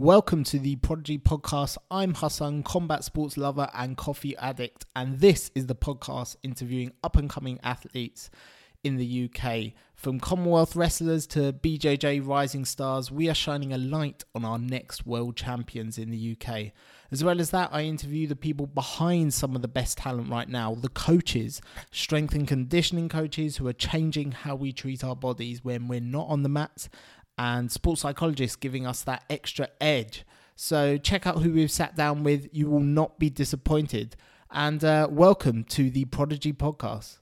Welcome to the Prodigy Podcast. I'm Hassan, combat sports lover and coffee addict, and this is the podcast interviewing up and coming athletes in the UK. From Commonwealth wrestlers to BJJ rising stars, we are shining a light on our next world champions in the UK. As well as that, I interview the people behind some of the best talent right now, the coaches, strength and conditioning coaches who are changing how we treat our bodies when we're not on the mats, and sports psychologists giving us that extra edge. So check out who we've sat down with. You will not be disappointed. And uh, welcome to the Prodigy Podcast.